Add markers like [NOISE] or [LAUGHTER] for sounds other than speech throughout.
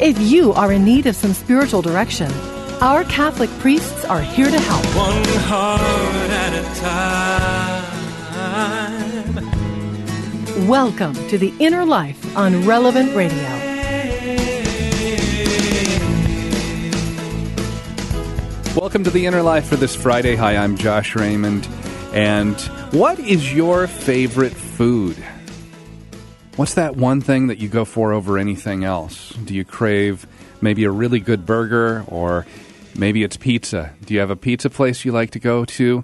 if you are in need of some spiritual direction, our Catholic priests are here to help. One heart at a time. Welcome to The Inner Life on Relevant Radio. Welcome to the Inner Life for this Friday. Hi, I'm Josh Raymond. And what is your favorite food? What's that one thing that you go for over anything else? Do you crave maybe a really good burger or maybe it's pizza? Do you have a pizza place you like to go to?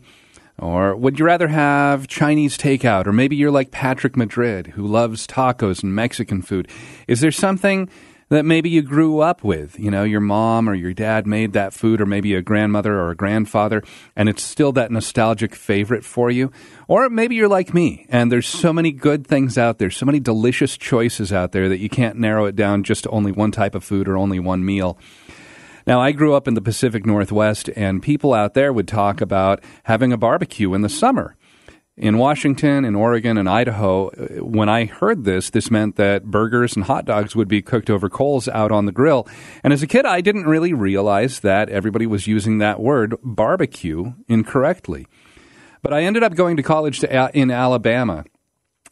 Or would you rather have Chinese takeout? Or maybe you're like Patrick Madrid who loves tacos and Mexican food. Is there something that maybe you grew up with. You know, your mom or your dad made that food, or maybe a grandmother or a grandfather, and it's still that nostalgic favorite for you. Or maybe you're like me, and there's so many good things out there, so many delicious choices out there that you can't narrow it down just to only one type of food or only one meal. Now, I grew up in the Pacific Northwest, and people out there would talk about having a barbecue in the summer in Washington, in Oregon, and Idaho, when I heard this, this meant that burgers and hot dogs would be cooked over coals out on the grill. And as a kid, I didn't really realize that everybody was using that word barbecue incorrectly. But I ended up going to college to, in Alabama.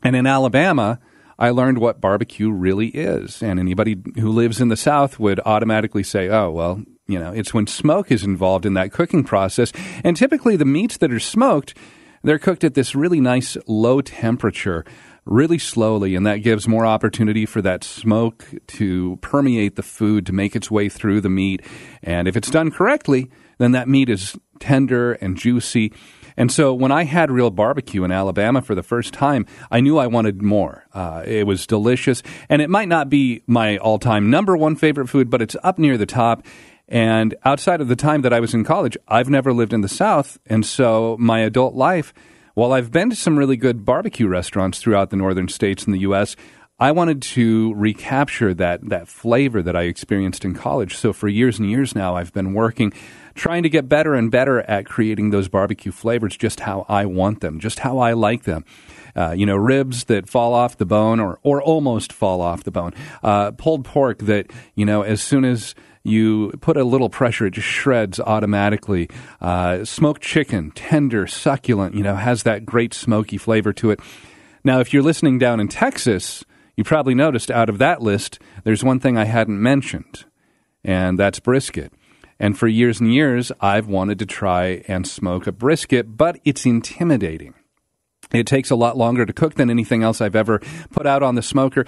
And in Alabama, I learned what barbecue really is. And anybody who lives in the South would automatically say, oh, well, you know, it's when smoke is involved in that cooking process. And typically the meats that are smoked they're cooked at this really nice low temperature, really slowly, and that gives more opportunity for that smoke to permeate the food, to make its way through the meat. And if it's done correctly, then that meat is tender and juicy. And so when I had real barbecue in Alabama for the first time, I knew I wanted more. Uh, it was delicious. And it might not be my all time number one favorite food, but it's up near the top. And outside of the time that I was in college, I've never lived in the South. And so my adult life, while I've been to some really good barbecue restaurants throughout the northern states in the U.S., I wanted to recapture that, that flavor that I experienced in college. So for years and years now, I've been working, trying to get better and better at creating those barbecue flavors just how I want them, just how I like them. Uh, you know, ribs that fall off the bone or, or almost fall off the bone. Uh, pulled pork that, you know, as soon as you put a little pressure, it just shreds automatically. Uh, smoked chicken, tender, succulent, you know, has that great smoky flavor to it. Now, if you're listening down in Texas, you probably noticed out of that list, there's one thing I hadn't mentioned, and that's brisket. And for years and years, I've wanted to try and smoke a brisket, but it's intimidating. It takes a lot longer to cook than anything else I've ever put out on the smoker.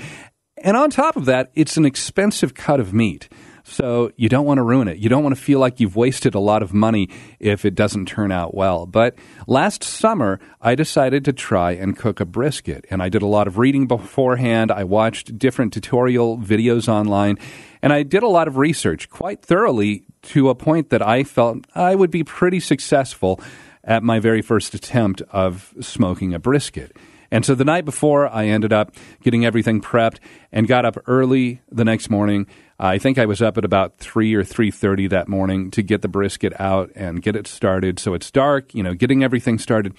And on top of that, it's an expensive cut of meat. So you don't want to ruin it. You don't want to feel like you've wasted a lot of money if it doesn't turn out well. But last summer, I decided to try and cook a brisket. And I did a lot of reading beforehand. I watched different tutorial videos online. And I did a lot of research quite thoroughly to a point that I felt I would be pretty successful at my very first attempt of smoking a brisket. And so the night before, I ended up getting everything prepped and got up early the next morning. I think I was up at about three or three thirty that morning to get the brisket out and get it started. So it's dark, you know, getting everything started,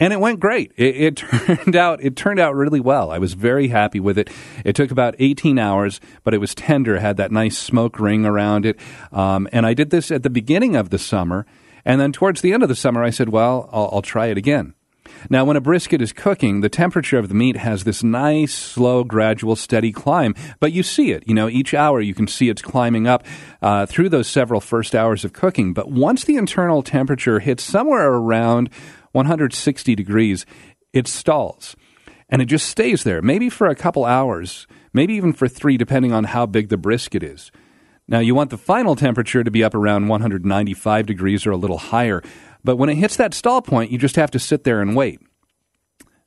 and it went great. It, it, [LAUGHS] turned out it turned out really well. I was very happy with it. It took about 18 hours, but it was tender. Had that nice smoke ring around it, um, and I did this at the beginning of the summer, and then towards the end of the summer, I said, "Well, I'll, I'll try it again." Now, when a brisket is cooking, the temperature of the meat has this nice, slow, gradual, steady climb, but you see it. You know, each hour you can see it's climbing up uh, through those several first hours of cooking. But once the internal temperature hits somewhere around 160 degrees, it stalls. And it just stays there, maybe for a couple hours, maybe even for three, depending on how big the brisket is. Now, you want the final temperature to be up around 195 degrees or a little higher. But when it hits that stall point, you just have to sit there and wait.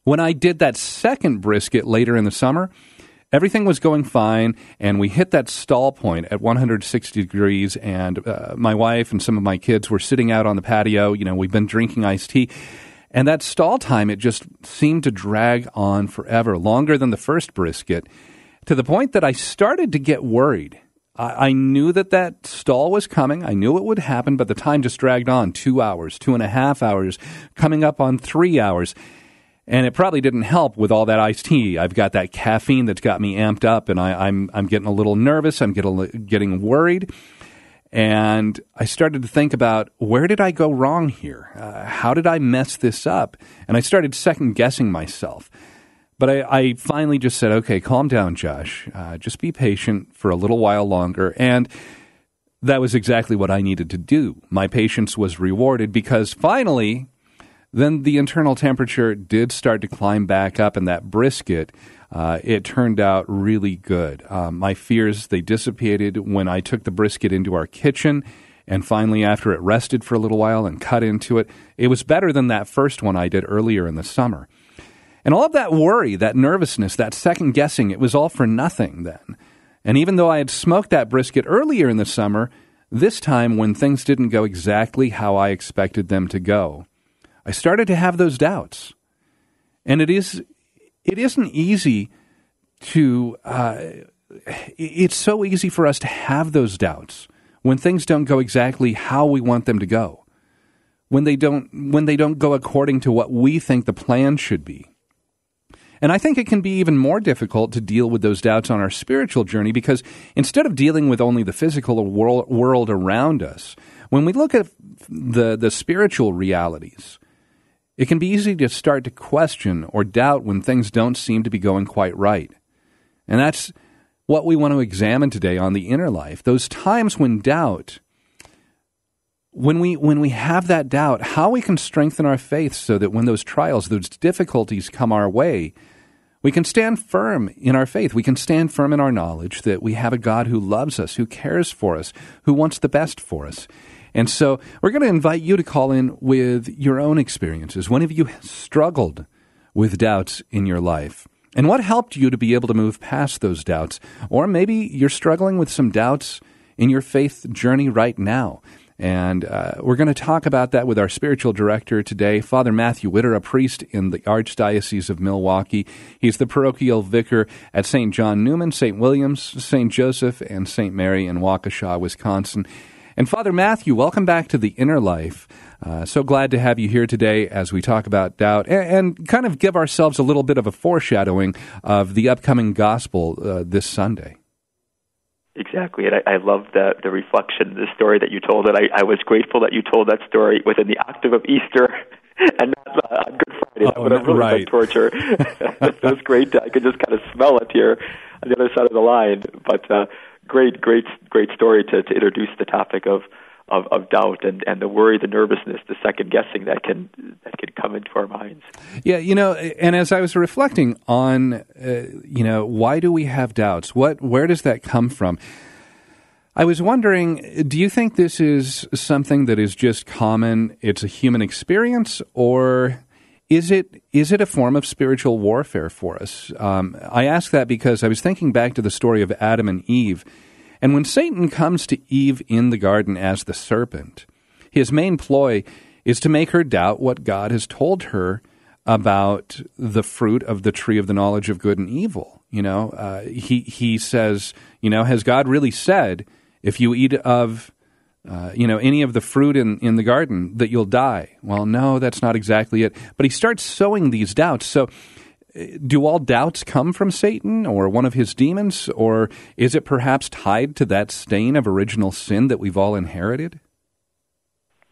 When I did that second brisket later in the summer, everything was going fine, and we hit that stall point at 160 degrees. And uh, my wife and some of my kids were sitting out on the patio. You know, we've been drinking iced tea. And that stall time, it just seemed to drag on forever, longer than the first brisket, to the point that I started to get worried. I, I knew that that stall was coming. I knew it would happen, but the time just dragged on two hours, two and a half hours, coming up on three hours. And it probably didn't help with all that iced tea. I've got that caffeine that's got me amped up, and I, am I'm, I'm getting a little nervous. I'm getting getting worried, and I started to think about where did I go wrong here? Uh, how did I mess this up? And I started second guessing myself. But I, I, finally just said, okay, calm down, Josh. Uh, just be patient for a little while longer. And that was exactly what I needed to do. My patience was rewarded because finally then the internal temperature did start to climb back up, and that brisket, uh, it turned out really good. Um, my fears, they dissipated when I took the brisket into our kitchen. And finally, after it rested for a little while and cut into it, it was better than that first one I did earlier in the summer. And all of that worry, that nervousness, that second guessing, it was all for nothing then. And even though I had smoked that brisket earlier in the summer, this time when things didn't go exactly how I expected them to go, I started to have those doubts. And it is it isn't easy to uh, it's so easy for us to have those doubts when things don't go exactly how we want them to go. When they don't when they don't go according to what we think the plan should be. And I think it can be even more difficult to deal with those doubts on our spiritual journey because instead of dealing with only the physical world, around us, when we look at the, the spiritual realities, it can be easy to start to question or doubt when things don't seem to be going quite right. And that's what we want to examine today on the inner life. Those times when doubt, when we, when we have that doubt, how we can strengthen our faith so that when those trials, those difficulties come our way, we can stand firm in our faith. We can stand firm in our knowledge that we have a God who loves us, who cares for us, who wants the best for us. And so we're going to invite you to call in with your own experiences. When have you struggled with doubts in your life? And what helped you to be able to move past those doubts? Or maybe you're struggling with some doubts in your faith journey right now. And uh, we're going to talk about that with our spiritual director today, Father Matthew Widder, a priest in the Archdiocese of Milwaukee. He's the parochial vicar at St. John Neumann, St. Williams, St. Joseph, and St. Mary in Waukesha, Wisconsin. And Father Matthew, welcome back to the Inner Life. Uh, so glad to have you here today as we talk about doubt and, and, kind of give ourselves a little bit of a foreshadowing of the upcoming gospel uh, this Sunday. Exactly, and I, I love the the reflection, the story that you told. And I, I was grateful that you told that story within the octave of Easter [LAUGHS] and not uh, on Good Friday. That oh, would have really right. been torture. [LAUGHS] [LAUGHS] it was great. I could just kind of smell it here on the other side of the line. But uh, great, great, great story to, to introduce the topic of, of, of doubt and, and the worry, the nervousness, the second guessing that can that can come into our minds. Yeah, you know, and as I was reflecting on, uh, you know, why do we have doubts? What, where does that come from? I was wondering, do you think this is something that is just common? It's a human experience, or is it is it a form of spiritual warfare for us? Um, I ask that because I was thinking back to the story of Adam and Eve, and when Satan comes to Eve in the garden as the serpent, his main ploy is to make her doubt what God has told her about the fruit of the tree of the knowledge of good and evil. You know, uh, he he says, you know, has God really said if you eat of uh, you know, any of the fruit in, in the garden that you'll die. Well, no, that's not exactly it. But he starts sowing these doubts. So, do all doubts come from Satan or one of his demons? Or is it perhaps tied to that stain of original sin that we've all inherited?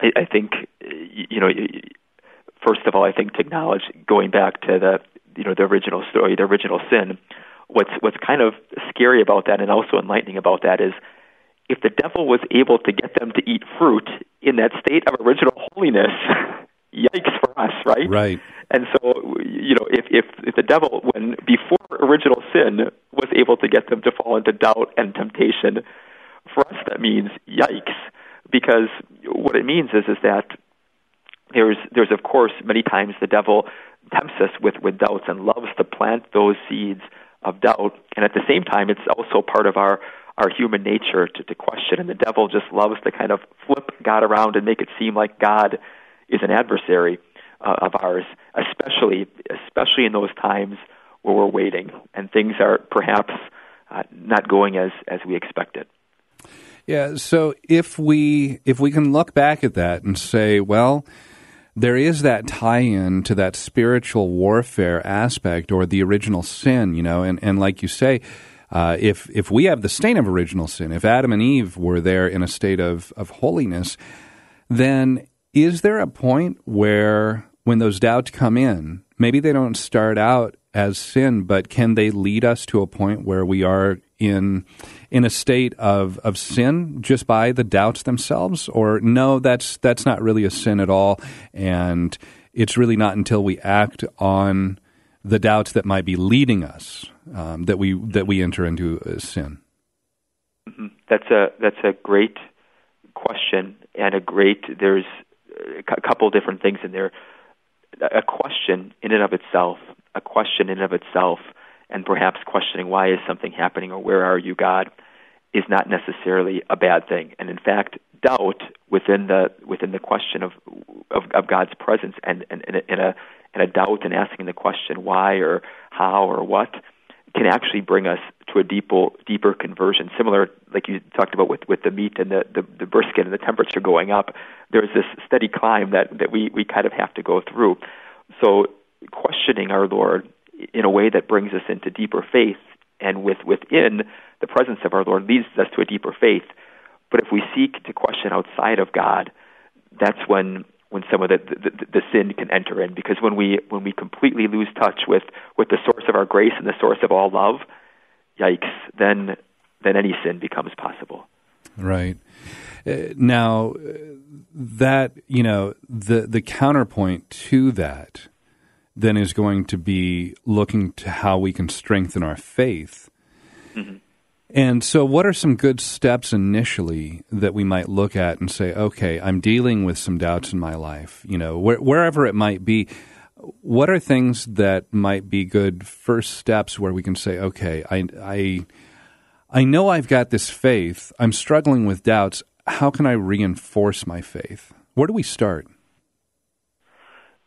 I, I think, you know, first of all, I think to acknowledge going back to the, you know, the original story, the original sin, what's, what's kind of scary about that and also enlightening about that is if the devil was able to get them to eat fruit in that state of original holiness, [LAUGHS] yikes for us, right? Right. And so, you know, if, if, if the devil, when before original sin, was able to get them to fall into doubt and temptation, for us that means yikes, because what it means is is that there's there's of course many times the devil tempts us with with doubts and loves to plant those seeds of doubt, and at the same time, it's also part of our our human nature to, to question. And the devil just loves to kind of flip God around and make it seem like God is an adversary uh, of ours, especially especially in those times where we're waiting and things are perhaps uh, not going as as we expected. Yeah. So if we if we can look back at that and say, well, there is that tie-in to that spiritual warfare aspect or the original sin, you know, and, and like you say, uh, if if we have the stain of original sin, if Adam and Eve were there in a state of, of holiness, then is there a point where when those doubts come in, maybe they don't start out as sin, but can they lead us to a point where we are in in a state of, of sin just by the doubts themselves? Or no, that's that's not really a sin at all, and it's really not until we act on the doubts that might be leading us um, that we that we enter into sin? Mm-hmm. That's a that's a great question and a great. There's a couple different things in there. A question in and of itself, a question in and of itself, and perhaps questioning why is something happening or where are you, God, is not necessarily a bad thing. And in fact, doubt within the within the question of of, of God's presence and, and, and, a, and a and a doubt and asking the question why or how or what can actually bring us a deeper deeper conversion. Similar, like you talked about with, with the meat and the, the, the brisket and the temperature going up, there's this steady climb that, that we, we kind of have to go through. So questioning our Lord in a way that brings us into deeper faith and with within the presence of our Lord leads us to a deeper faith. But if we seek to question outside of God, that's when when some of the, the, the sin can enter in because when we when we completely lose touch with with the source of our grace and the source of all love yikes then then any sin becomes possible right uh, now that you know the the counterpoint to that then is going to be looking to how we can strengthen our faith mm-hmm. And so, what are some good steps initially that we might look at and say, okay, I'm dealing with some doubts in my life, you know, wh- wherever it might be? What are things that might be good first steps where we can say, okay, I, I, I know I've got this faith, I'm struggling with doubts. How can I reinforce my faith? Where do we start?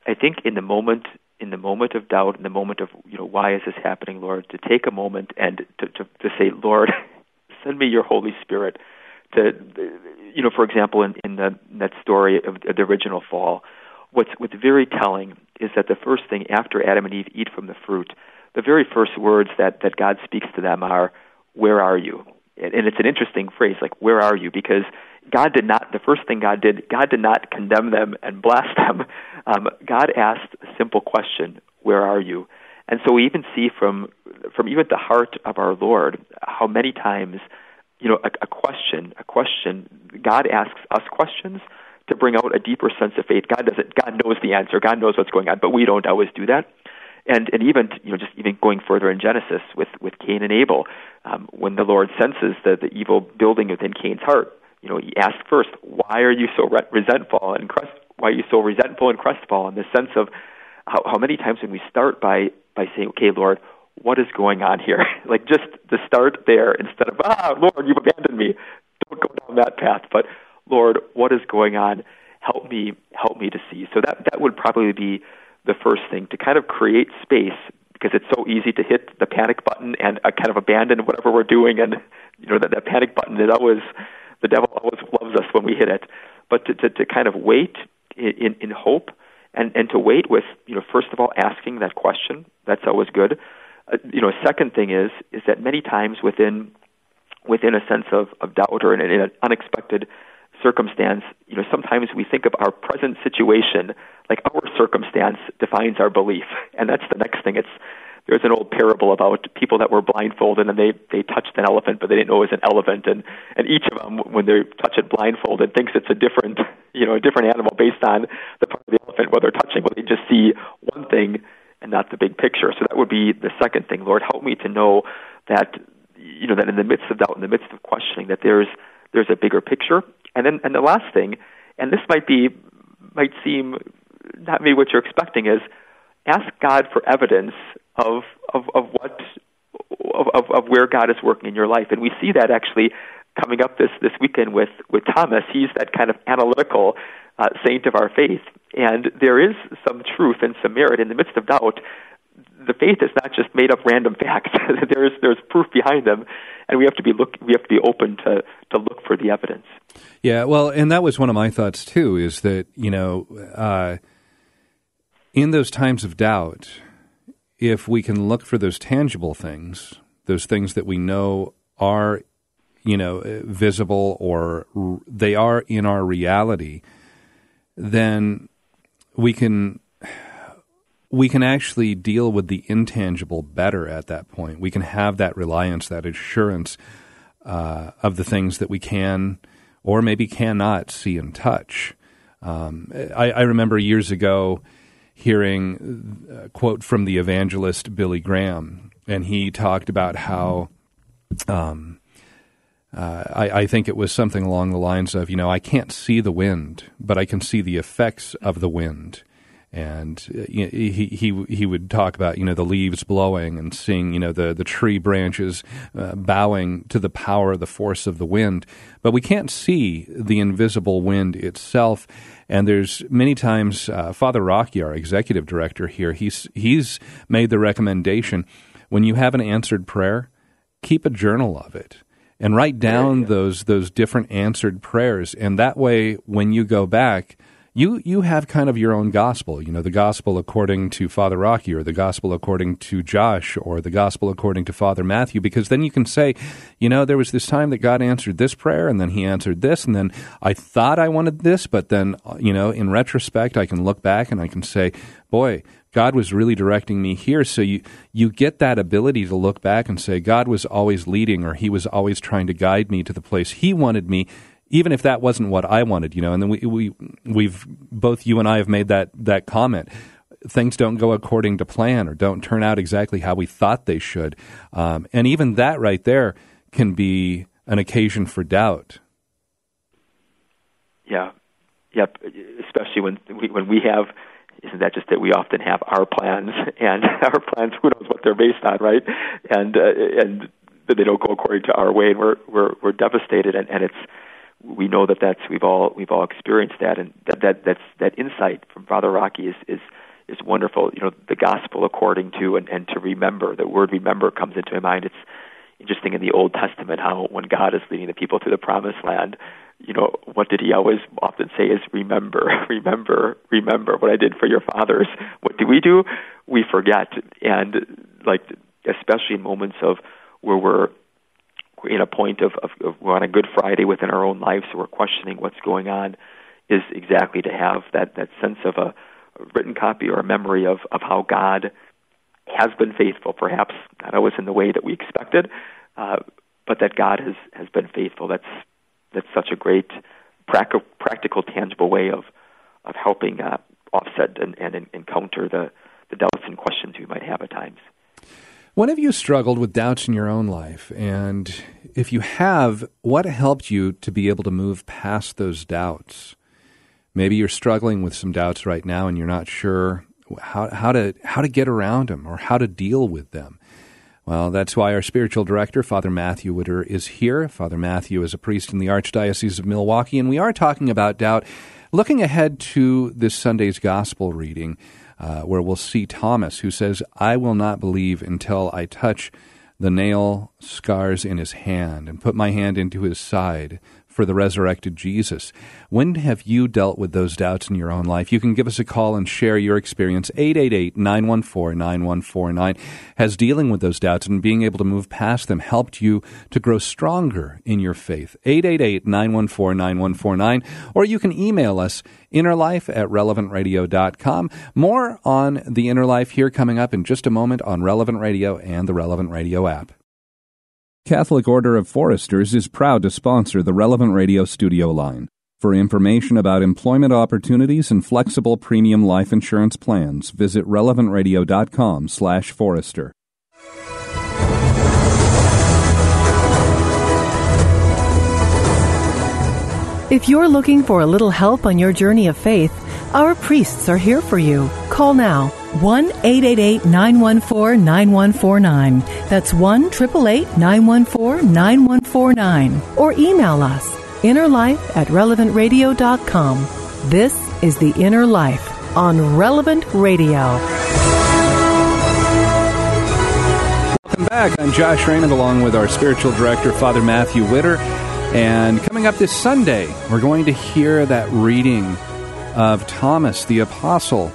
I think in the moment in the moment of doubt, in the moment of you know why is this happening, Lord, to take a moment and to to, to say, Lord, [LAUGHS] send me your Holy Spirit. To you know, for example, in, in, the, in that story of, of the original fall, what's what's very telling is that the first thing after Adam and Eve eat from the fruit, the very first words that that God speaks to them are, "Where are you?" And, it's an interesting phrase, like "Where are you?" because God did not, the first thing God did, God did not condemn them and [LAUGHS] blast them. Um, God asked a simple question, Where are you? And so we even see from, from even the heart of our Lord how many times, you know, a, a question, a question, God asks us questions to bring out a deeper sense of faith. God doesn't, God knows the answer, God knows what's going on, but we don't always do that and and even you know just even going further in Genesis with with Cain and Abel, um, when the Lord senses the the evil building within Cain's heart, you know, he asked first, why are you so re- resentful and crest? Why are you so resentful and crestfallen? The sense of how, how many times when we start by by saying, okay, Lord, what is going on here? [LAUGHS] like just to start there instead of ah, Lord, you've abandoned me. Don't go down that path. But Lord, what is going on? Help me, help me to see. So that that would probably be the first thing to kind of create space because it's so easy to hit the panic button and uh, kind of abandon whatever we're doing and you know that that panic button is always the devil always loves us when we hit it. But to, to, to kind of wait in, in hope and, and to wait with, you know, first of all, asking that question. That's always good. Uh, you know, second thing is is that many times within within a sense of, of doubt or in, in an unexpected circumstance, you know, sometimes we think of our present situation like our circumstance defines our belief, and that's the next thing. It's there's an old parable about people that were blindfolded and they they touched an elephant but they didn't know it was an elephant. And and each of them when they touch it blindfolded thinks it's a different you know a different animal based on the part of the elephant where they're touching but they just see one thing and not the big picture. So that would be the second thing. Lord help me to know that you know that in the midst of doubt in the midst of questioning that there's there's a bigger picture and then and the last thing and this might be might seem not maybe what you're expecting is ask God for evidence of of of what of, of, of where God is working in your life. And we see that actually coming up this, this weekend with, with Thomas. He's that kind of analytical uh, saint of our faith. And there is some truth and some merit in the midst of doubt. The faith is not just made up random facts. [LAUGHS] there's there's proof behind them, and we have to be look we have to be open to to look for the evidence. Yeah, well, and that was one of my thoughts too. Is that you know, uh, in those times of doubt, if we can look for those tangible things, those things that we know are, you know, visible or they are in our reality, then we can we can actually deal with the intangible better at that point. We can have that reliance, that assurance uh, of the things that we can or maybe cannot see and touch. Um, I, I remember years ago hearing a quote from the evangelist Billy Graham, and he talked about how. Um, uh, I, I, think it was something along the lines of, you know, I can't see the wind, but I can see the effects of the wind. And uh, he, he he would talk about you know the leaves blowing and seeing you know the the tree branches uh, bowing to the power the force of the wind, but we can't see the invisible wind itself. And there's many times uh, Father Rocky, our executive director here, he's he's made the recommendation when you have an answered prayer, keep a journal of it and write down those those different answered prayers. And that way, when you go back, you you have kind of your own gospel. You know, the gospel according to Father Rocky, or the gospel according to Josh, or the gospel according to Father Matthew, because then you can say, you know, there was this time that God answered this prayer, and then He answered this, and then I thought I wanted this, but then you know, in retrospect, I can look back and I can say, boy. God was really directing me here. So you, you get that ability to look back and say, God was always leading or He was always trying to guide me to the place He wanted me even if that wasn't what I wanted, you know. And then we we we've both you and I have made that that comment. Things don't go according to plan or don't turn out exactly how we thought they should, um, and even that right there can be an occasion for doubt. Yeah, yep. Especially when we, when we have isn't that just that we often have our plans [LAUGHS] and [LAUGHS] our plans who knows what they're based on right and uh, and they don't go according to our way and we're we're we're devastated and, and it's we know that that's we've all we've all experienced that, and that that that's that insight from Father Rocky is is is wonderful. You know, the gospel according to and, and to remember. The word remember comes into my mind. It's interesting in the Old Testament how when God is leading the people through the promised land, you know, what did he always often say is remember, [LAUGHS] remember, remember what I did for your fathers. What do we do? We forget. And like especially in moments of where we're in a point of, of, of on a Good Friday within our own lives, so we're questioning what's going on, is exactly to have that that sense of a, written copy or a memory of of how God has been faithful, perhaps not always in the way that we expected, uh, but that God has has been faithful. That's that's such a great practical, practical tangible way of of helping uh, offset and, and encounter the the doubts and questions we might have at times. When have you struggled with doubts in your own life? And if you have, what helped you to be able to move past those doubts? Maybe you're struggling with some doubts right now and you're not sure how, how, to, how to get around them or how to deal with them. Well, that's why our spiritual director, Father Matthew Widder, is here. Father Matthew is a priest in the Archdiocese of Milwaukee, and we are talking about doubt. Looking ahead to this Sunday's gospel reading, uh, where we'll see Thomas, who says, I will not believe until I touch the nail scars in his hand and put my hand into his side for the resurrected Jesus. When have you dealt with those doubts in your own life? You can give us a call and share your experience. 888 914 9149. Has dealing with those doubts and being able to move past them helped you to grow stronger in your faith? 888 914 9149. Or you can email us innerlife at relevantradio.com. More on the inner life here coming up in just a moment on Relevant Radio and the Relevant Radio app. Catholic Order of Foresters is proud to sponsor the Relevant Radio studio line. For information about employment opportunities and flexible premium life insurance plans, visit relevantradio.com/forester. If you're looking for a little help on your journey of faith, our priests are here for you. Call now 1 888 914 9149. That's 1 888 914 9149. Or email us, innerlife at relevantradio.com. This is The Inner Life on Relevant Radio. Welcome back. I'm Josh Raymond along with our spiritual director, Father Matthew Widder. And coming up this Sunday, we're going to hear that reading of Thomas the Apostle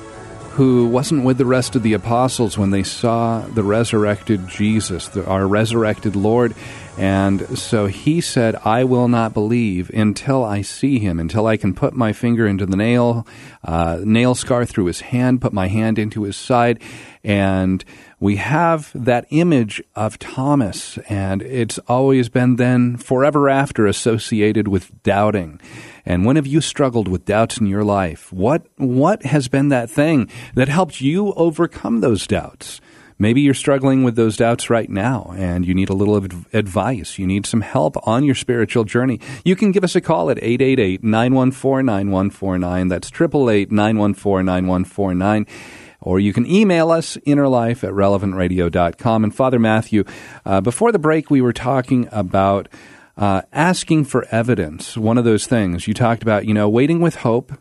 who wasn't with the rest of the apostles when they saw the resurrected Jesus, the, our resurrected Lord. And so he said, I will not believe until I see him, until I can put my finger into the nail, uh, nail scar through his hand, put my hand into his side. And we have that image of Thomas, and it's always been then forever after associated with doubting. And when have you struggled with doubts in your life? What what has been that thing that helped you overcome those doubts? Maybe you're struggling with those doubts right now and you need a little advice. You need some help on your spiritual journey. You can give us a call at 888 914 9149. That's 888 914 9149 or you can email us innerlife at relevantradio.com. And Father Matthew, uh, before the break, we were talking about uh, asking for evidence, one of those things. You talked about, you know, waiting with hope.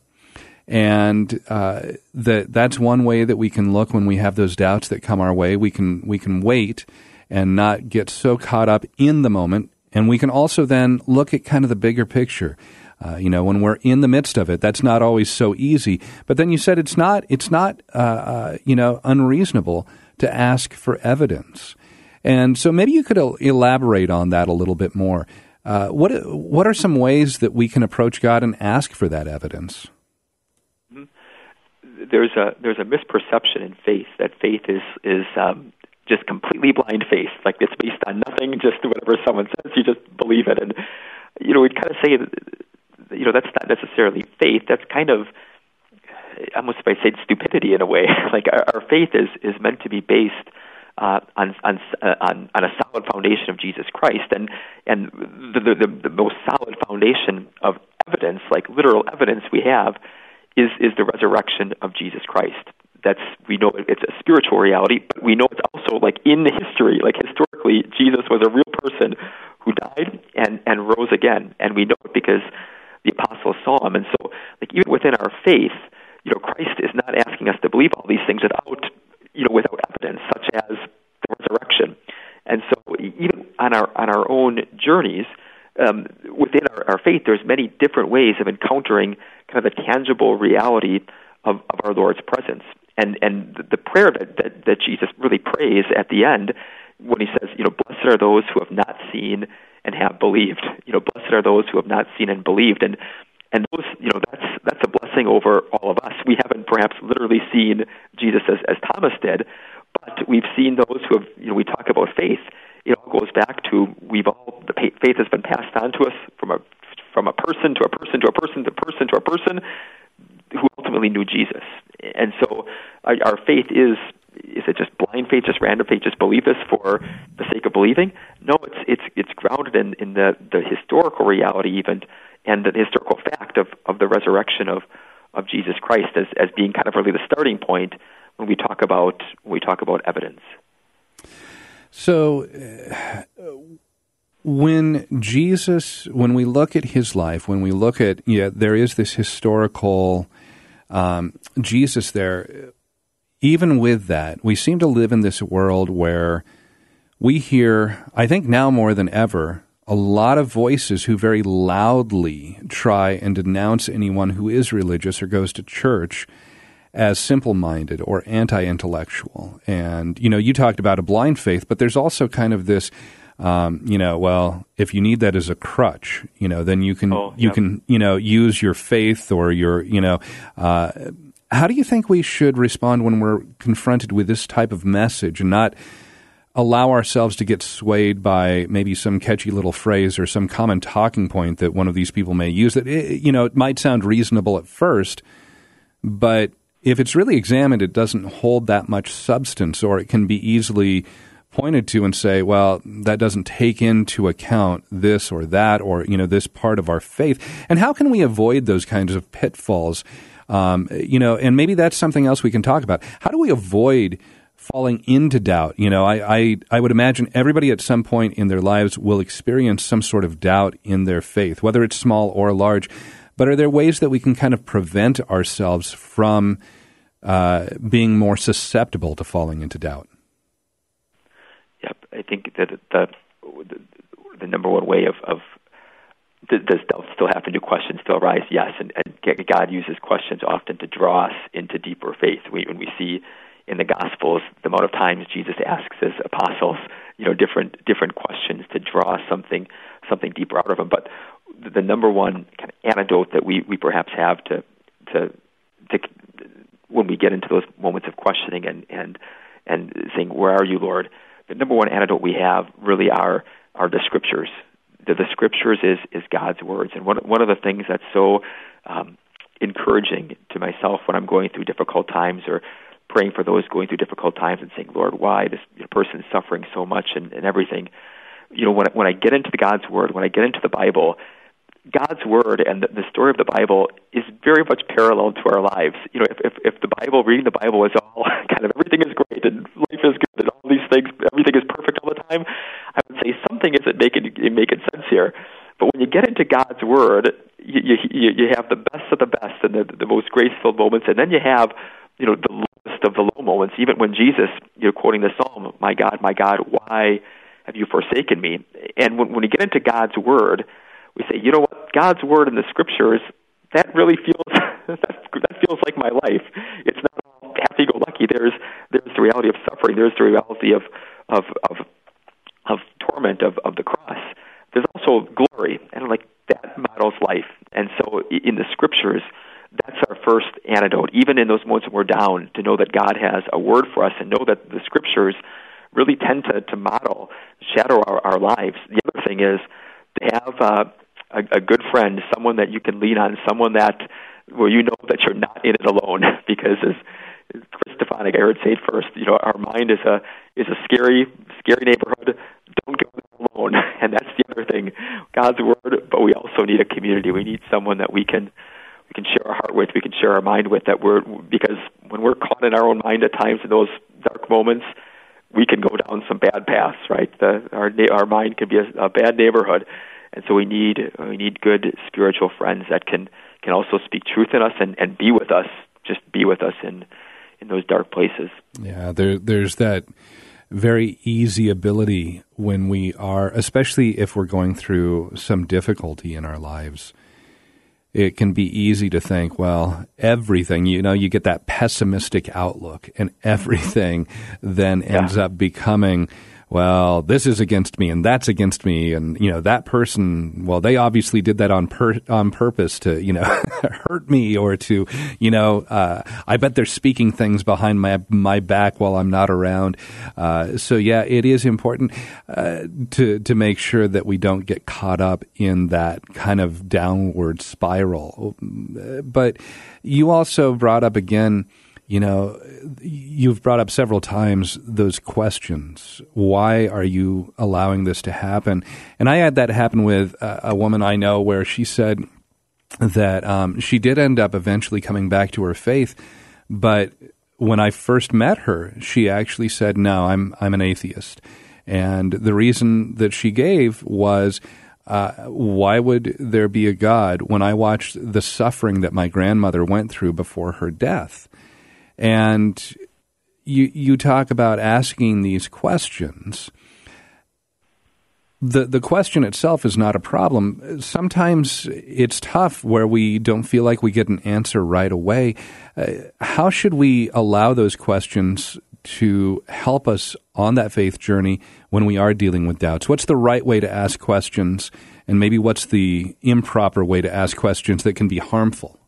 And uh, that that's one way that we can look when we have those doubts that come our way. We can we can wait and not get so caught up in the moment. And we can also then look at kind of the bigger picture. Uh, you know, when we're in the midst of it, that's not always so easy. But then you said it's not it's not uh, uh you know unreasonable to ask for evidence. And so maybe you could elaborate on that a little bit more. Uh, what what are some ways that we can approach God and ask for that evidence? Mm-hmm. There's a there's a misperception in faith that faith is is um, just completely blind faith, like it's based on nothing, just whatever someone says, you just believe it. And you know, we'd kind of say, you know, that's not necessarily faith. That's kind of almost if I say stupidity in a way. [LAUGHS] like our, our faith is is meant to be based uh, on, on, uh, on, on a solid foundation of Jesus Christ. And, and the, the, the most solid foundation of evidence, like literal evidence we have, is, is the resurrection of Jesus Christ. That's we know it's a spiritual reality, but we know it's also like in history, like historically, Jesus was a real person who died and and rose again, and we know it because the apostles saw him. And so, like even within our faith, you know, Christ is not asking us to believe all these things without you know, without evidence, such as the resurrection. And so, even on our on our own journeys um, within our, our faith, there's many different ways of encountering kind of the tangible reality of, of our Lord's presence. And and the prayer that, that that Jesus really prays at the end when he says, you know, blessed are those who have not seen and have believed. You know, blessed are those who have not seen and believed. And and those, you know, that's that's a blessing over all of us. We haven't perhaps literally seen Jesus as, as Thomas did, but we've seen those who have, you know, we talk about faith. It all goes back to we've all the faith has been passed on to us from a from a person to a person to a person to a person to a person who ultimately knew Jesus. And so our, faith is is it just blind faith, just random faith, just believe this for the sake of believing? No, it's it's it's grounded in, in the, the historical reality even and the historical fact of, of the resurrection of, of Jesus Christ as, as being kind of really the starting point when we talk about when we talk about evidence. So, uh, when Jesus, when we look at his life, when we look at yeah, there is this historical um, Jesus there. Even with that, we seem to live in this world where we hear, I think now more than ever, a lot of voices who very loudly try and denounce anyone who is religious or goes to church as simple minded or anti intellectual. And, you know, you talked about a blind faith, but there's also kind of this. Um, you know, well, if you need that as a crutch, you know, then you can oh, you can you know use your faith or your you know. Uh, how do you think we should respond when we're confronted with this type of message and not allow ourselves to get swayed by maybe some catchy little phrase or some common talking point that one of these people may use that you know it might sound reasonable at first but if it's really examined it doesn't hold that much substance or it can be easily pointed to and say well that doesn't take into account this or that or you know this part of our faith and how can we avoid those kinds of pitfalls Um, you know, and maybe that's something else we can talk about. How do we avoid falling into doubt? You know, I, I, I would imagine everybody at some point in their lives will experience some sort of doubt in their faith, whether it's small or large. But are there ways that we can kind of prevent ourselves from uh, being more susceptible to falling into doubt? Yep, I think that the the, the number one way of, of does doubt still happen? Do questions still arise? Yes, and, and God uses questions often to draw us into deeper faith. We, when we see in the Gospels the amount of times Jesus asks his apostles, you know, different different questions to draw something something deeper out of them. But the number one kind of antidote that we, we perhaps have to to to when we get into those moments of questioning and and and saying, "Where are you, Lord?" The number one antidote we have really are are the scriptures. The, the scriptures is is God's words, and one one of the things that's so um, encouraging to myself when I'm going through difficult times or praying for those going through difficult times and saying, "Lord, why this person is suffering so much and, and everything." You know, when when I get into the God's word, when I get into the Bible, God's word and the, the story of the Bible is very much parallel to our lives. You know, if, if, if the Bible, reading the Bible is all [LAUGHS] kind of everything is great and life is good and all these things, everything is perfect all the time, I would say something isn't making making sense here. But when you get into God's word, you you, you have the best of the best and the, the most graceful moments, and then you have you know the of the low moments. Even when Jesus, you know, quoting the psalm, "My God, my God, why have you forsaken me?" And when, when you get into God's word we say, you know what, God's word in the scriptures, that really feels [LAUGHS] that, feels like my life. It's not all happy go lucky. There's there's the reality of suffering. There's the reality of of of of torment of of the cross. There's also glory, and like that models life. And so in the scriptures, that's our first antidote. Even in those moments when we're down, to know that God has a word for us, and know that the scriptures really tend to to model, shadow our, our lives. The other thing is to have. Uh, a, a good friend, someone that you can lean on, someone that where you know that you're not in it alone. [LAUGHS] because as, as Chris Stefanick, I heard say first, you know, our mind is a is a scary, scary neighborhood. Don't go alone, [LAUGHS] and that's the other thing. God's word, but we also need a community. We need someone that we can we can share our heart with, we can share our mind with. That we're because when we're caught in our own mind at times in those dark moments, we can go down some bad paths. Right, the, our our mind can be a, a bad neighborhood and so we need uh, we need good spiritual friends that can can also speak truth in us and, and be with us, just be with us in in those dark places. Yeah, there there's that very easy ability when we are, especially if we're going through some difficulty in our lives. It can be easy to think, well, everything, you know, you get that pessimistic outlook, and [LAUGHS] everything then ends yeah. up becoming well, this is against me and that's against me, and you know that person. Well, they obviously did that on per, on purpose to you know [LAUGHS] [LAUGHS] hurt me or to you know. Uh, I bet they're speaking things behind my my back while I'm not around. Uh, so yeah, it is important uh, to to make sure that we don't get caught up in that kind of downward spiral. But you also brought up again you know, you've brought up several times those questions. Why are you allowing this to happen? And I had that happen with a, a woman I know where she said that um, she did end up eventually coming back to her faith, but when I first met her, she actually said, "No, I'm I'm an atheist," and the reason that she gave was. Uh, why would there be a God when I watched the suffering that my grandmother went through before her death? And you you talk about asking these questions. The the question itself is not a problem. Sometimes it's tough where we don't feel like we get an answer right away. Uh, how should we allow those questions to help us on that faith journey when we are dealing with doubts? What's the right way to ask questions, and maybe what's the improper way to ask questions that can be harmful?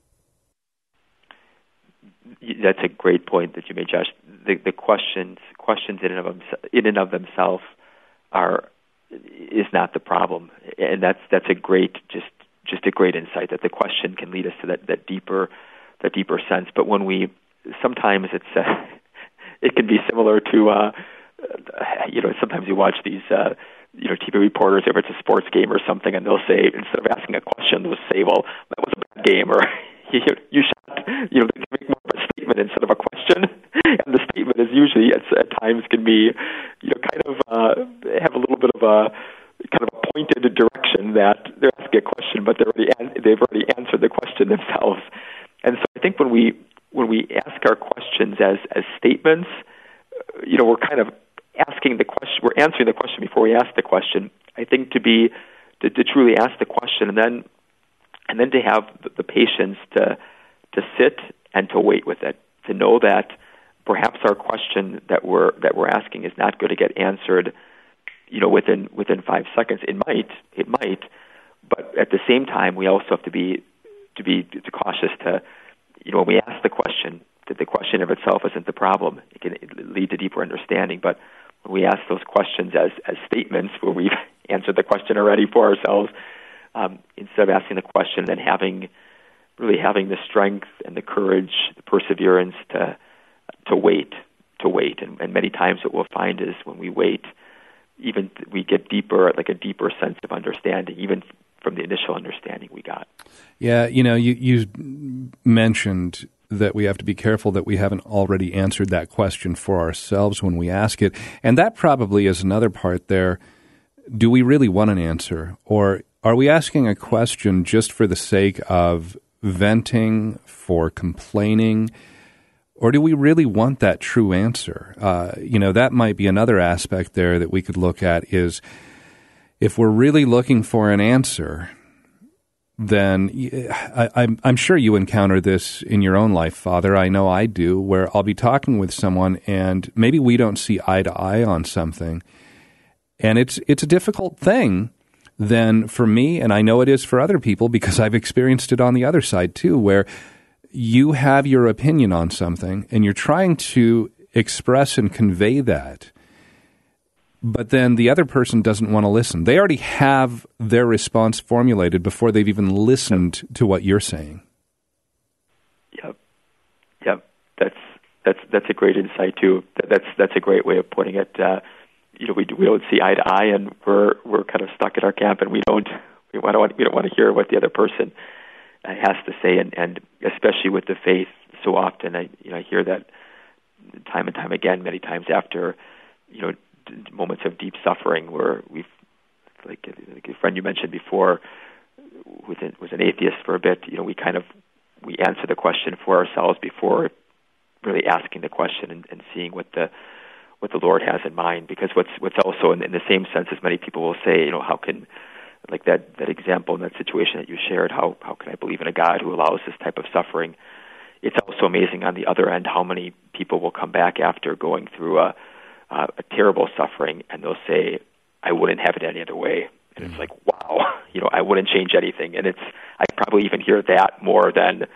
that's a great point that you made, Josh. The, the questions questions in and of in and of themselves are is not the problem, and that's that's a great just just a great insight that the question can lead us to that that deeper that deeper sense. But when we sometimes it's uh, [LAUGHS] it can be similar to uh, you know sometimes you watch these. Uh, you know, TV reporters, if it's a sports game or something, and they'll say instead of asking a question, they'll say, "Well, that was a bad game," or [LAUGHS] "You, you shot you know, they make more of a statement instead of a question. The statement is usually, at, at times, can be, you know, kind of uh, have a little bit of a kind of a pointed direction that they're asking a question, but they're already an- they've already answered the question [LAUGHS] themselves. And so I think when we when we ask our questions as as statements, uh, you know, we're kind of asking the question, we're answering the question before we ask the question. I think to be to, to truly ask the question and then and then to have the, the patience to to sit and to wait with it, to know that perhaps our question that we're that we're asking is not going to get answered, you know, within within five seconds. It might, it might, but at the same time, we also have to be to be to cautious to, you know, when we ask the question, that the question of itself isn't the problem. It can lead to deeper understanding, but when we ask those questions as as statements where we've [LAUGHS] answered the question already for ourselves, um, instead of asking the question and having really having the strength and the courage, the perseverance to to wait, to wait. And, and many times, what we'll find is when we wait, even we get deeper, like a deeper sense of understanding, even from the initial understanding we got. Yeah, you know, you you mentioned that we have to be careful that we haven't already answered that question for ourselves when we ask it, and that probably is another part there. Do we really want an answer, or are we asking a question just for the sake of venting, for complaining? Or do we really want that true answer? Uh, you know, that might be another aspect there that we could look at is if we're really looking for an answer, then I, am sure you encounter this in your own life, Father. I know I do, where I'll be talking with someone and maybe we don't see eye to eye on something. And it's, it's a difficult thing then for me, and I know it is for other people because I've experienced it on the other side too, where you have your opinion on something and you're trying to express and convey that but then the other person doesn't want to listen. They already have their response formulated before they've even listened yep. to what you're saying. Yep, yep. That's that's that's a great insight too. That's that's a great way of putting it. Uh, you know, we we don't see eye to eye, and we're we're kind of stuck at our camp, and we don't we want we don't want to hear what the other person has to say, and, and especially with the faith, so often I you know I hear that time and time again, many times after you know moments of deep suffering where we've like, like a friend you mentioned before was an, was an atheist for a bit. You know, we kind of we answer the question for ourselves before really asking the question and, and seeing what the what the Lord has in mind. Because what's what's also in, in the same sense as many people will say, you know, how can like that that example and that situation that you shared how how can i believe in a god who allows this type of suffering? It's also amazing on the other end how many people will come back after going through a uh, a terrible suffering and they'll say i wouldn't have it any other way. And it's mm. like wow [LAUGHS] you know i wouldn't change anything. And it's i probably even hear that more than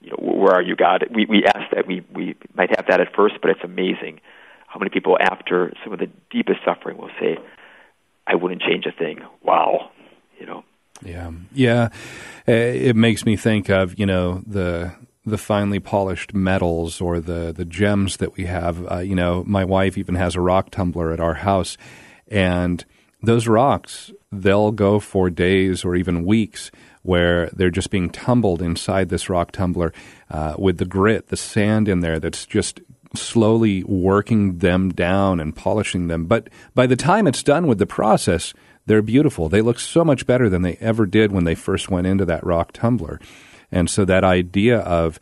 you know where are you god? We we ask that we we might have that at first but it's amazing how many people after some of the deepest suffering will say i wouldn't change a thing. Wow you know. Yeah, yeah. Uh, it makes me think of you know the the finely polished metals or the the gems that we have. Uh, you know, my wife even has a rock tumbler at our house, and those rocks they'll go for days or even weeks where they're just being tumbled inside this rock tumbler uh, with the grit, the sand in there that's just slowly working them down and polishing them. But by the time it's done with the process, they're beautiful. They look so much better than they ever did when they first went into that rock tumbler. And so that idea of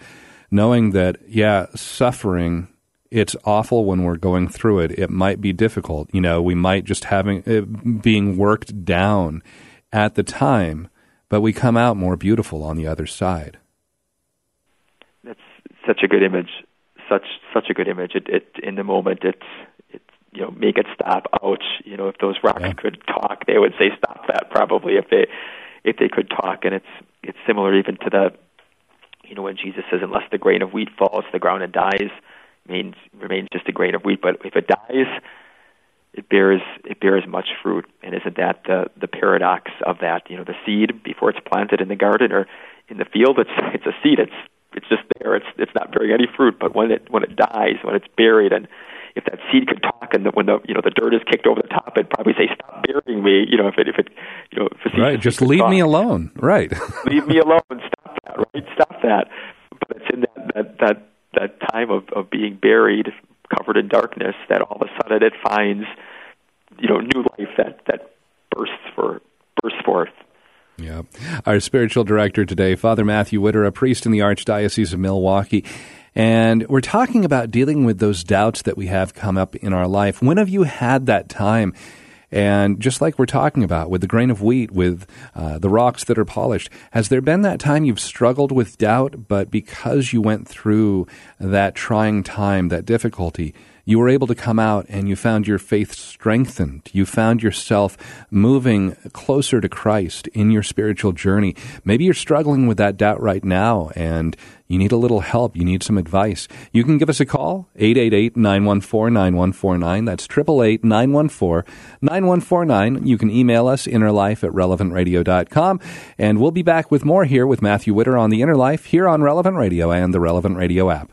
knowing that, yeah, suffering, it's awful when we're going through it. It might be difficult. You know, we might just having it being worked down at the time, but we come out more beautiful on the other side. That's such a good image. Such such a good image. It, it in the moment, it's you know make it stop ouch. You know if those rocks yeah. could talk they would say stop that probably if they if they could talk. And it's it's similar even to the you know when jesus says unless the grain of wheat falls to the ground and dies means remains just a grain of wheat. But if it dies it bears it bears much fruit. And isn't that the the paradox of that? You know the seed before it's planted in the garden or in the field it's it's a seed. It's it's just there. It's it's not bearing any fruit. But when it when it dies when it's buried and if that seed could talk and the, when the you know the dirt is kicked over the top, it'd probably say, "Stop burying me." You know, if it if it you know if right, just leave talk, me alone. Right, [LAUGHS] leave me alone. Stop that. Right, stop that. But it's in that that that time of of being buried, covered in darkness, that all of a sudden it finds, you know, new life that that bursts for bursts forth. Yeah. Our spiritual director today, Father Matthew Widder, a priest in the Archdiocese of Milwaukee. And we're talking about dealing with those doubts that we have come up in our life. When have you had that time? And just like we're talking about with the grain of wheat, with uh, the rocks that are polished, has there been that time you've struggled with doubt, but because you went through that trying time, that difficulty, you were able to come out and you found your faith strengthened. You found yourself moving closer to Christ in your spiritual journey. Maybe you're struggling with that doubt right now and you need a little help. You need some advice. You can give us a call, 888-914-9149. That's 888-914-9149. You can email us, innerlife at relevantradio.com. And we'll be back with more here with Matthew Widder on the Inner Life here on Relevant Radio and the Relevant Radio app.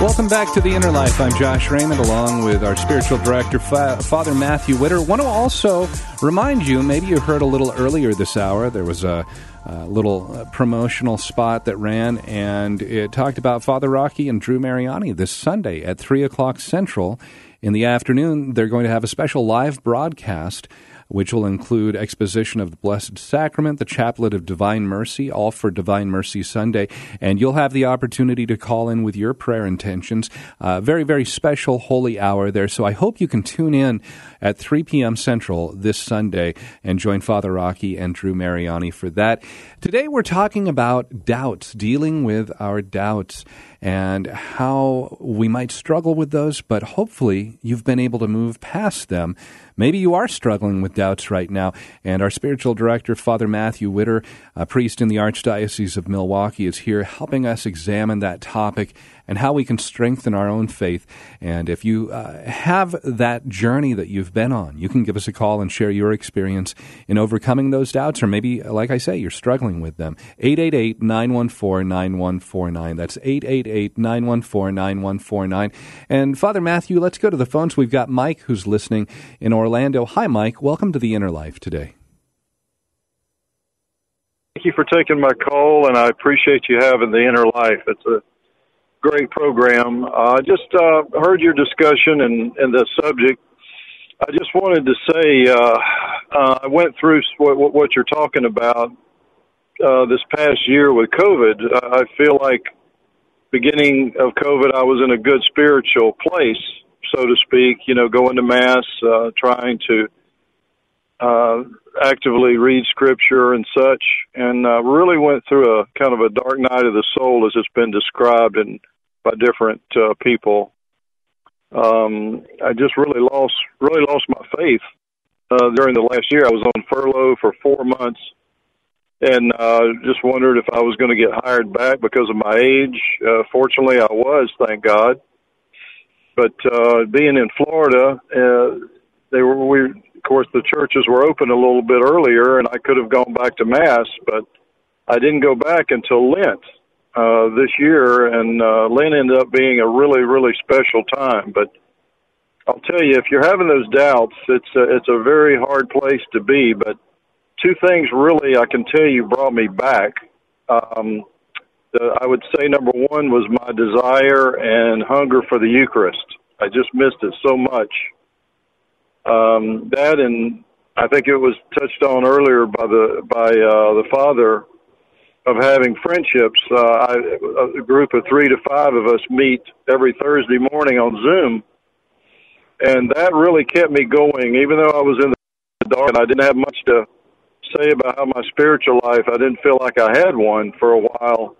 Welcome back to the Inner Life. I'm Josh Raymond, along with our spiritual director, Father Matthew Widder. Want to also remind you, maybe you heard a little earlier this hour, there was a, a little uh, promotional spot that ran, and it talked about Father Rocky and Drew Mariani this Sunday at 3 o'clock Central. In the afternoon, they're going to have a special live broadcast which will include exposition of the Blessed Sacrament, the Chaplet of Divine Mercy, all for Divine Mercy Sunday. And you'll have the opportunity to call in with your prayer intentions. Uh, very, very special holy hour there. So I hope you can tune in at 3 p.m. Central this Sunday and join Father Rocky and Drew Mariani for that. Today we're talking about doubts, dealing with our doubts and how we might struggle with those, but hopefully you've been able to move past them. Maybe you are struggling with doubts right now, and our spiritual director, Father Matthew Widder, a priest in the Archdiocese of Milwaukee, is here helping us examine that topic and how we can strengthen our own faith. And if you uh, have that journey that you've been on, you can give us a call and share your experience in overcoming those doubts, or maybe, like I say, you're struggling with them. 888 914 9149. That's 888 914 9149. And Father Matthew, let's go to the phones. We've got Mike who's listening in Orlando. Hi, Mike. Welcome to the Inner Life today. Thank you for taking my call, and I appreciate you having the inner life. It's a great program. I uh, just uh, heard your discussion and, and the subject. I just wanted to say uh, uh, I went through what, what you're talking about uh, this past year with COVID. I feel like beginning of COVID, I was in a good spiritual place, so to speak. You know, going to mass, uh, trying to uh, actively read scripture and such, and uh, really went through a kind of a dark night of the soul, as it's been described and by different uh, people. Um, I just really lost really lost my faith uh, during the last year. I was on furlough for four months, and uh, just wondered if I was going to get hired back because of my age. Uh, fortunately, I was, thank God. But uh, being in Florida, uh, they were we of course the churches were open a little bit earlier, and I could have gone back to mass, but I didn't go back until Lent uh, this year, and uh, Lent ended up being a really, really special time. But I'll tell you, if you're having those doubts, it's a, it's a very hard place to be. But two things really I can tell you brought me back. Um, the, I would say number one was my desire and hunger for the Eucharist. I just missed it so much. Um, that and I think it was touched on earlier by the by uh, the father of having friendships. Uh, I, a group of three to five of us meet every Thursday morning on Zoom, and that really kept me going. Even though I was in the dark and I didn't have much to say about how my spiritual life, I didn't feel like I had one for a while.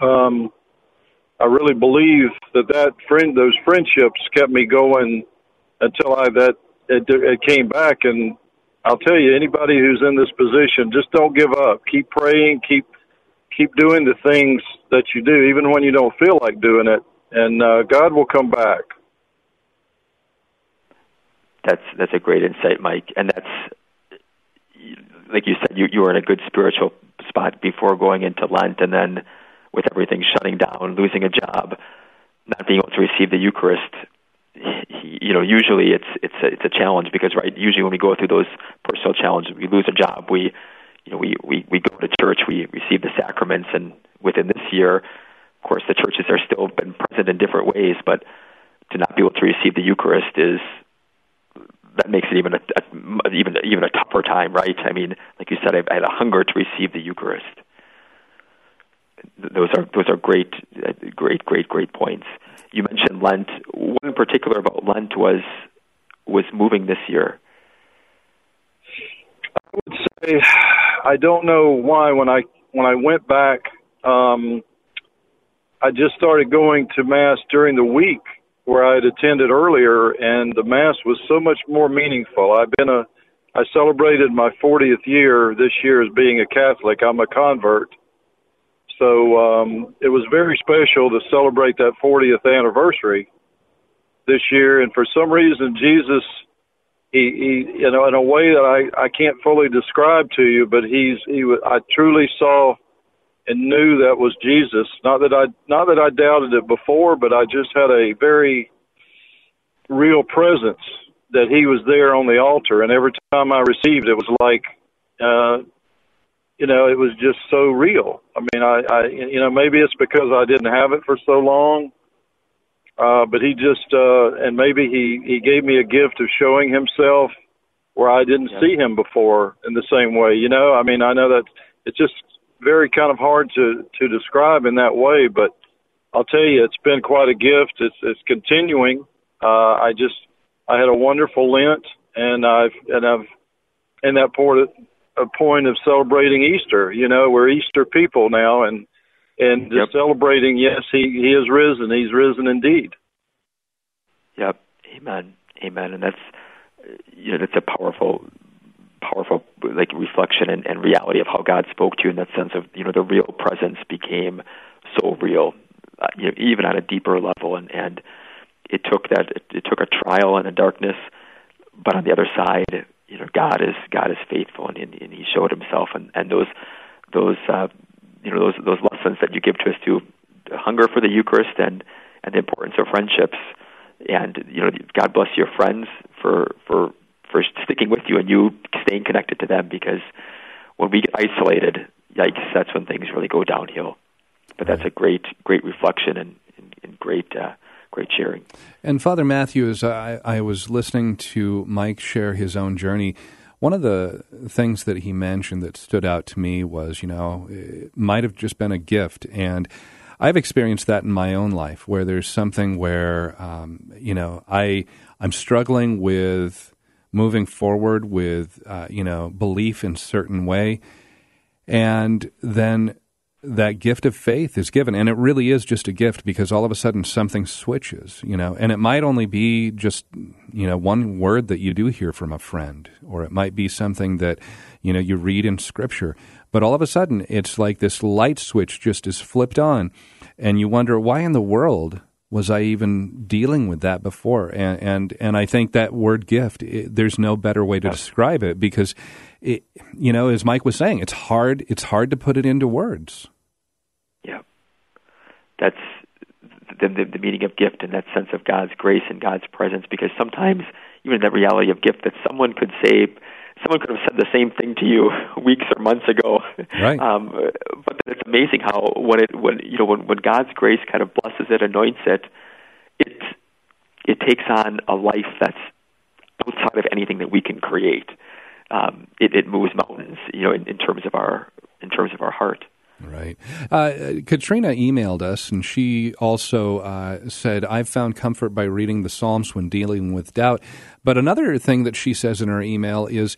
Um, I really believe that that friend, those friendships, kept me going until I that it, it came back and I'll tell you, anybody who's in this position, just don't give up. Keep praying. Keep keep doing the things that you do, even when you don't feel like doing it, and uh, God will come back. That's that's a great insight, Mike, and that's like you said, you you were in a good spiritual spot before going into Lent, and then with everything shutting down, losing a job, not being able to receive the Eucharist, you know, usually it's it's a, it's a challenge because right, usually when we go through those personal challenges, we lose a job, we you know, we, we, we go to church, we receive the sacraments, and within this year, of course, the churches are still been present in different ways, but to not be able to receive the Eucharist is that makes it even a, a even even a tougher time, right? I mean, like you said, I, I had a hunger to receive the Eucharist. Those are those are great, uh, great, great, great points. You mentioned Lent. What in particular about Lent was was moving this year? I would say I don't know why when I when I went back, um, I just started going to mass during the week where I had attended earlier, and the mass was so much more meaningful. I've been a I celebrated my 40th year this year as being a Catholic. I'm a convert, so um, it was very special to celebrate that 40th anniversary this year. And for some reason, Jesus he, he you know in a way that I I can't fully describe to you, but he's he I truly saw and knew that was Jesus. Not that I not that I doubted it before, but I just had a very real presence that he was there on the altar and every time I received it was like uh you know, it was just so real. I mean, I, I, you know, maybe it's because I didn't have it for so long, uh, but he just uh, and maybe he he gave me a gift of showing himself where I didn't yeah. see him before in the same way. You know, I mean, I know that it's just very kind of hard to to describe in that way, but I'll tell you, it's been quite a gift. It's it's continuing. Uh, I just I had a wonderful Lent, and I've and I've in that point a point of celebrating Easter. You know, we're Easter people now, and and yep. celebrating. Yes, he he is risen. He's risen indeed. Yep. Amen. Amen. And that's you know that's a powerful powerful like reflection and, and reality of how God spoke to you in that sense of you know the real presence became so real uh, you know even on a deeper level and and it took that it, it took a trial and a darkness but on the other side you know God is God is faithful and, and, and he showed himself and and those those uh, you know those those lessons that you give to us to hunger for the Eucharist and and the importance of friendships. And you know, God bless your friends for for for sticking with you and you staying connected to them because when we get isolated, yikes, that's when things really go downhill. But that's a great great reflection and, and, and great. Uh, great sharing. And Father Matthew, as I, I was listening to Mike share his own journey, one of the things that he mentioned that stood out to me was, you know, it might have just been a gift. And I've experienced that in my own life where there's something where, um, you know, I, I'm struggling with moving forward with, uh, you know, belief in certain way. And then that gift of faith is given. And it really is just a gift because all of a sudden something switches you know. And it might only be just you know one word that you do hear from a friend or it might be something that you know you read in scripture. But all of a sudden it's like this light switch just is flipped on and you wonder why in the world was I even dealing with that before and and, and I think that word gift it, there's no better way to describe it because it, you know, as Mike was saying, it's hard. It's hard to put it into words. Yeah, that's the, the, the meaning of gift and that sense of God's grace and God's presence. Because sometimes, even that reality of gift, that someone could say, someone could have said the same thing to you [LAUGHS] weeks or months ago. Right. Um, but it's amazing how when it when you know when when God's grace kind of blesses it, anoints it, it it takes on a life that's outside of anything that we can create um, it, it moves mountains, you know, in, in terms of our in terms of our heart. Right. Uh, Katrina emailed us, and she also uh, said, I've found comfort by reading the Psalms when dealing with doubt. But another thing that she says in her email is,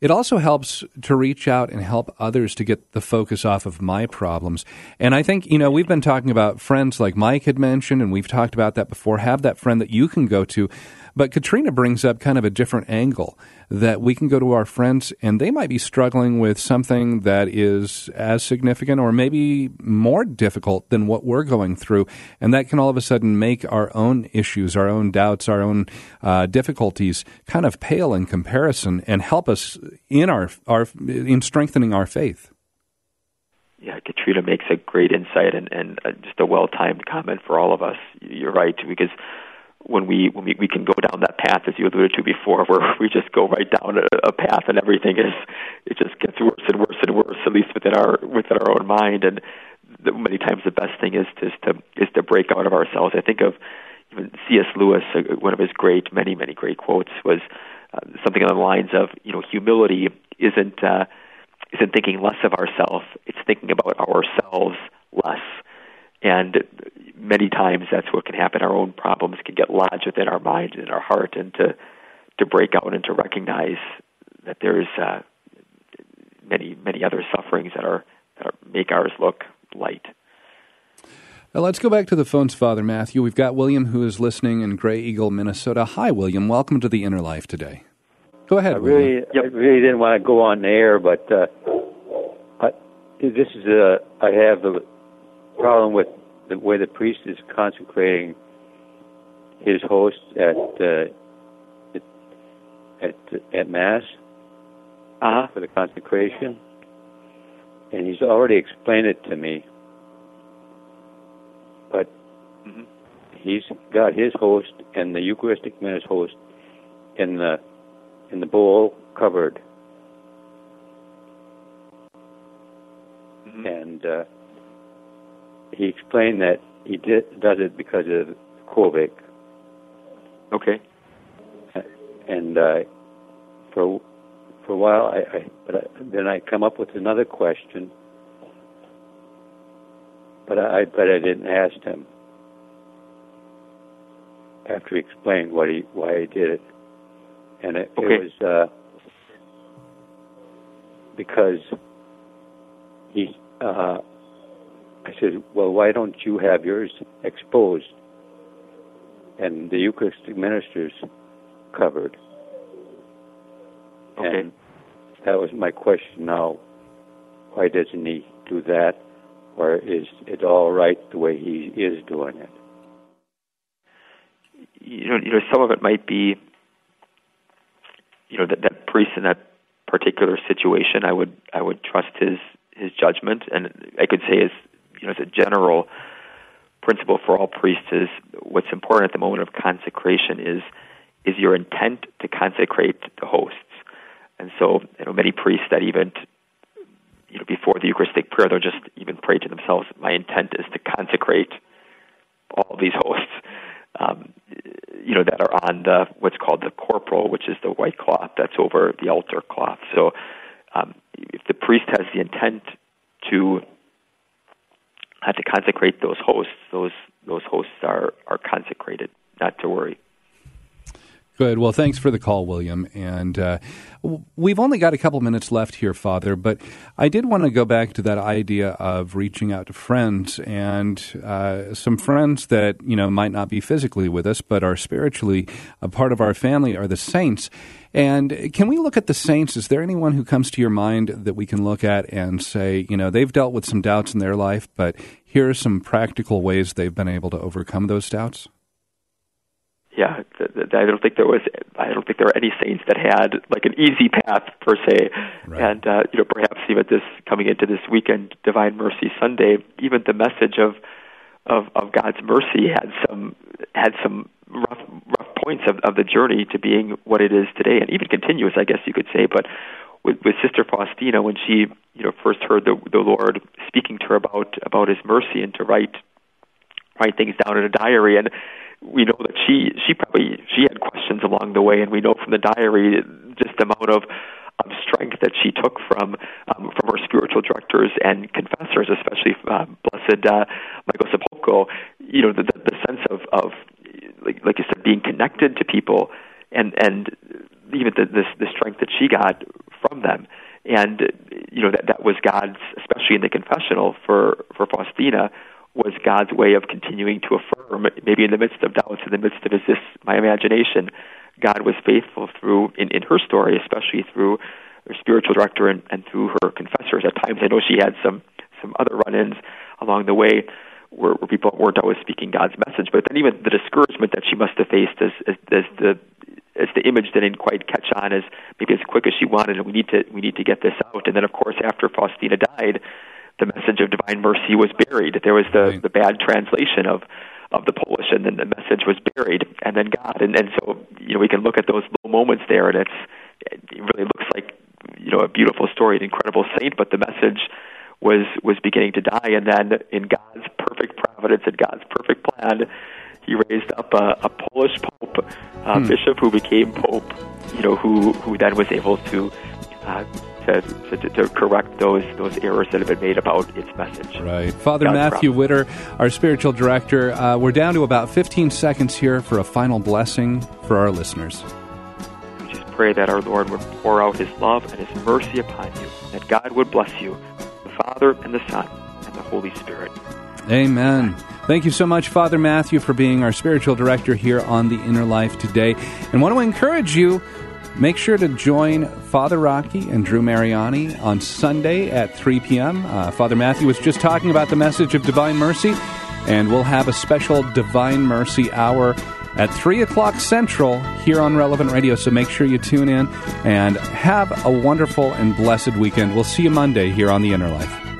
it also helps to reach out and help others to get the focus off of my problems. And I think, you know, we've been talking about friends like Mike had mentioned, and we've talked about that before. Have that friend that you can go to. But Katrina brings up kind of a different angle that we can go to our friends and they might be struggling with something that is as significant or maybe more difficult than what we're going through. And that can all of a sudden make our own issues, our own doubts, our own uh, difficulties kind of pale in comparison and help us in our, our in strengthening our faith. Yeah, Katrina makes a great insight and, and uh, just a well timed comment for all of us. You're right, because when we when we, we can go down that path as you alluded to before where [LAUGHS] we just go right down a, a path and everything is it just gets worse and worse and worse at least within our within our own mind. And the, many times the best thing is to, is to is to break out of ourselves. I think of even cs lewis uh, one of his great many many great quotes was uh, something on the lines of you know humility isn't uh isn't thinking less of ourselves it's thinking about ourselves less. And many times that's what can happen. Our own problems can get lodged within our mind and our heart, and to to break out and to recognize that there's uh, many many other sufferings that are that are, make ours look light. Now let's go back to the phones, Father Matthew. We've got William who is listening in Grey Eagle, Minnesota. Hi, William. Welcome to the Inner Life today. Go ahead. I really, yep. I really didn't want to go on the air, but uh, I, this is a. I have a problem with the way the priest is consecrating his host at uh, at at mass uh-huh. for the consecration, and he's already explained it to me. But mm-hmm. he's got his host and the Eucharistic Mass host in the in the bowl covered, mm-hmm. and. Uh, he explained that he did, does it because of COVID. Okay. And uh, for for a while, I, I but I, then I come up with another question, but I but I didn't ask him after he explained what he why he did it, and it, okay. it was uh, because he. Uh, I said, well, why don't you have yours exposed and the Eucharistic ministers covered? Okay. And that was my question now. Why doesn't he do that? Or is it all right the way he is doing it? You know, you know, some of it might be, you know, that that priest in that particular situation, I would I would trust his his judgment, and I could say his you know, as a general principle for all priests is what's important at the moment of consecration is is your intent to consecrate the hosts. And so, you know, many priests that even, you know, before the Eucharistic prayer, they'll just even pray to themselves, my intent is to consecrate all these hosts, um, you know, that are on the, what's called the corporal, which is the white cloth that's over the altar cloth. So um, if the priest has the intent to had to consecrate those hosts, those those hosts are are consecrated. Not to worry. Good. Well, thanks for the call, William. And uh, we've only got a couple minutes left here, Father, but I did want to go back to that idea of reaching out to friends and uh, some friends that, you know, might not be physically with us, but are spiritually a part of our family are the saints. And can we look at the saints? Is there anyone who comes to your mind that we can look at and say, you know, they've dealt with some doubts in their life, but here are some practical ways they've been able to overcome those doubts? Yeah, I don't think there was. I don't think there were any saints that had like an easy path per se. Right. And uh, you know, perhaps even this coming into this weekend, Divine Mercy Sunday, even the message of of of God's mercy had some had some rough rough points of of the journey to being what it is today, and even continuous, I guess you could say. But with, with Sister Faustina, when she you know first heard the the Lord speaking to her about about His mercy and to write write things down in a diary and we know that she she probably she had questions along the way, and we know from the diary just the amount of of strength that she took from um, from her spiritual directors and confessors, especially uh, Blessed uh, Michael Sopoćko. You know, the, the, the sense of of like, like you said, being connected to people, and and even the, the the strength that she got from them. And you know that that was God's, especially in the confessional for for Faustina, was God's way of continuing to affirm, maybe in the midst of doubts, in the midst of is this my imagination? God was faithful through in, in her story, especially through her spiritual director and, and through her confessors. At times, I know she had some some other run-ins along the way where, where people weren't always speaking God's message. But then even the discouragement that she must have faced as as, as the as the image didn't quite catch on as maybe as quick as she wanted, and we need to we need to get this out. And then, of course, after Faustina died, the message of divine mercy was buried. There was the right. the bad translation of of the Polish, and then the message was buried, and then God. And and so you know we can look at those little moments there, and it's it really looks like you know a beautiful story, an incredible saint, but the message was was beginning to die, and then in God's perfect providence and God's perfect plan, He raised up a, a Polish pope, a hmm. bishop who became pope. You know, who who then was able to. Uh, to, to, to, correct those those errors that have been made about its message. Right, Father God's Matthew Widder, our spiritual director. Uh, we're down to about 15 seconds here for a final blessing for our listeners. We just pray that our Lord would pour out His love and His mercy upon you, that God would bless you the Father, and the Son, and the Holy Spirit. Amen. Thank you so much, Father Matthew, for being our spiritual director here on The Inner Life today. And want to encourage you make sure to join Father Rocky and Drew Mariani on Sunday at 3 p.m. Uh, Father Matthew was just talking about the message of divine mercy, and we'll have a special divine mercy hour at 3 o'clock Central here on Relevant Radio. So make sure you tune in and have a wonderful and blessed weekend. We'll see you Monday here on The Inner Life.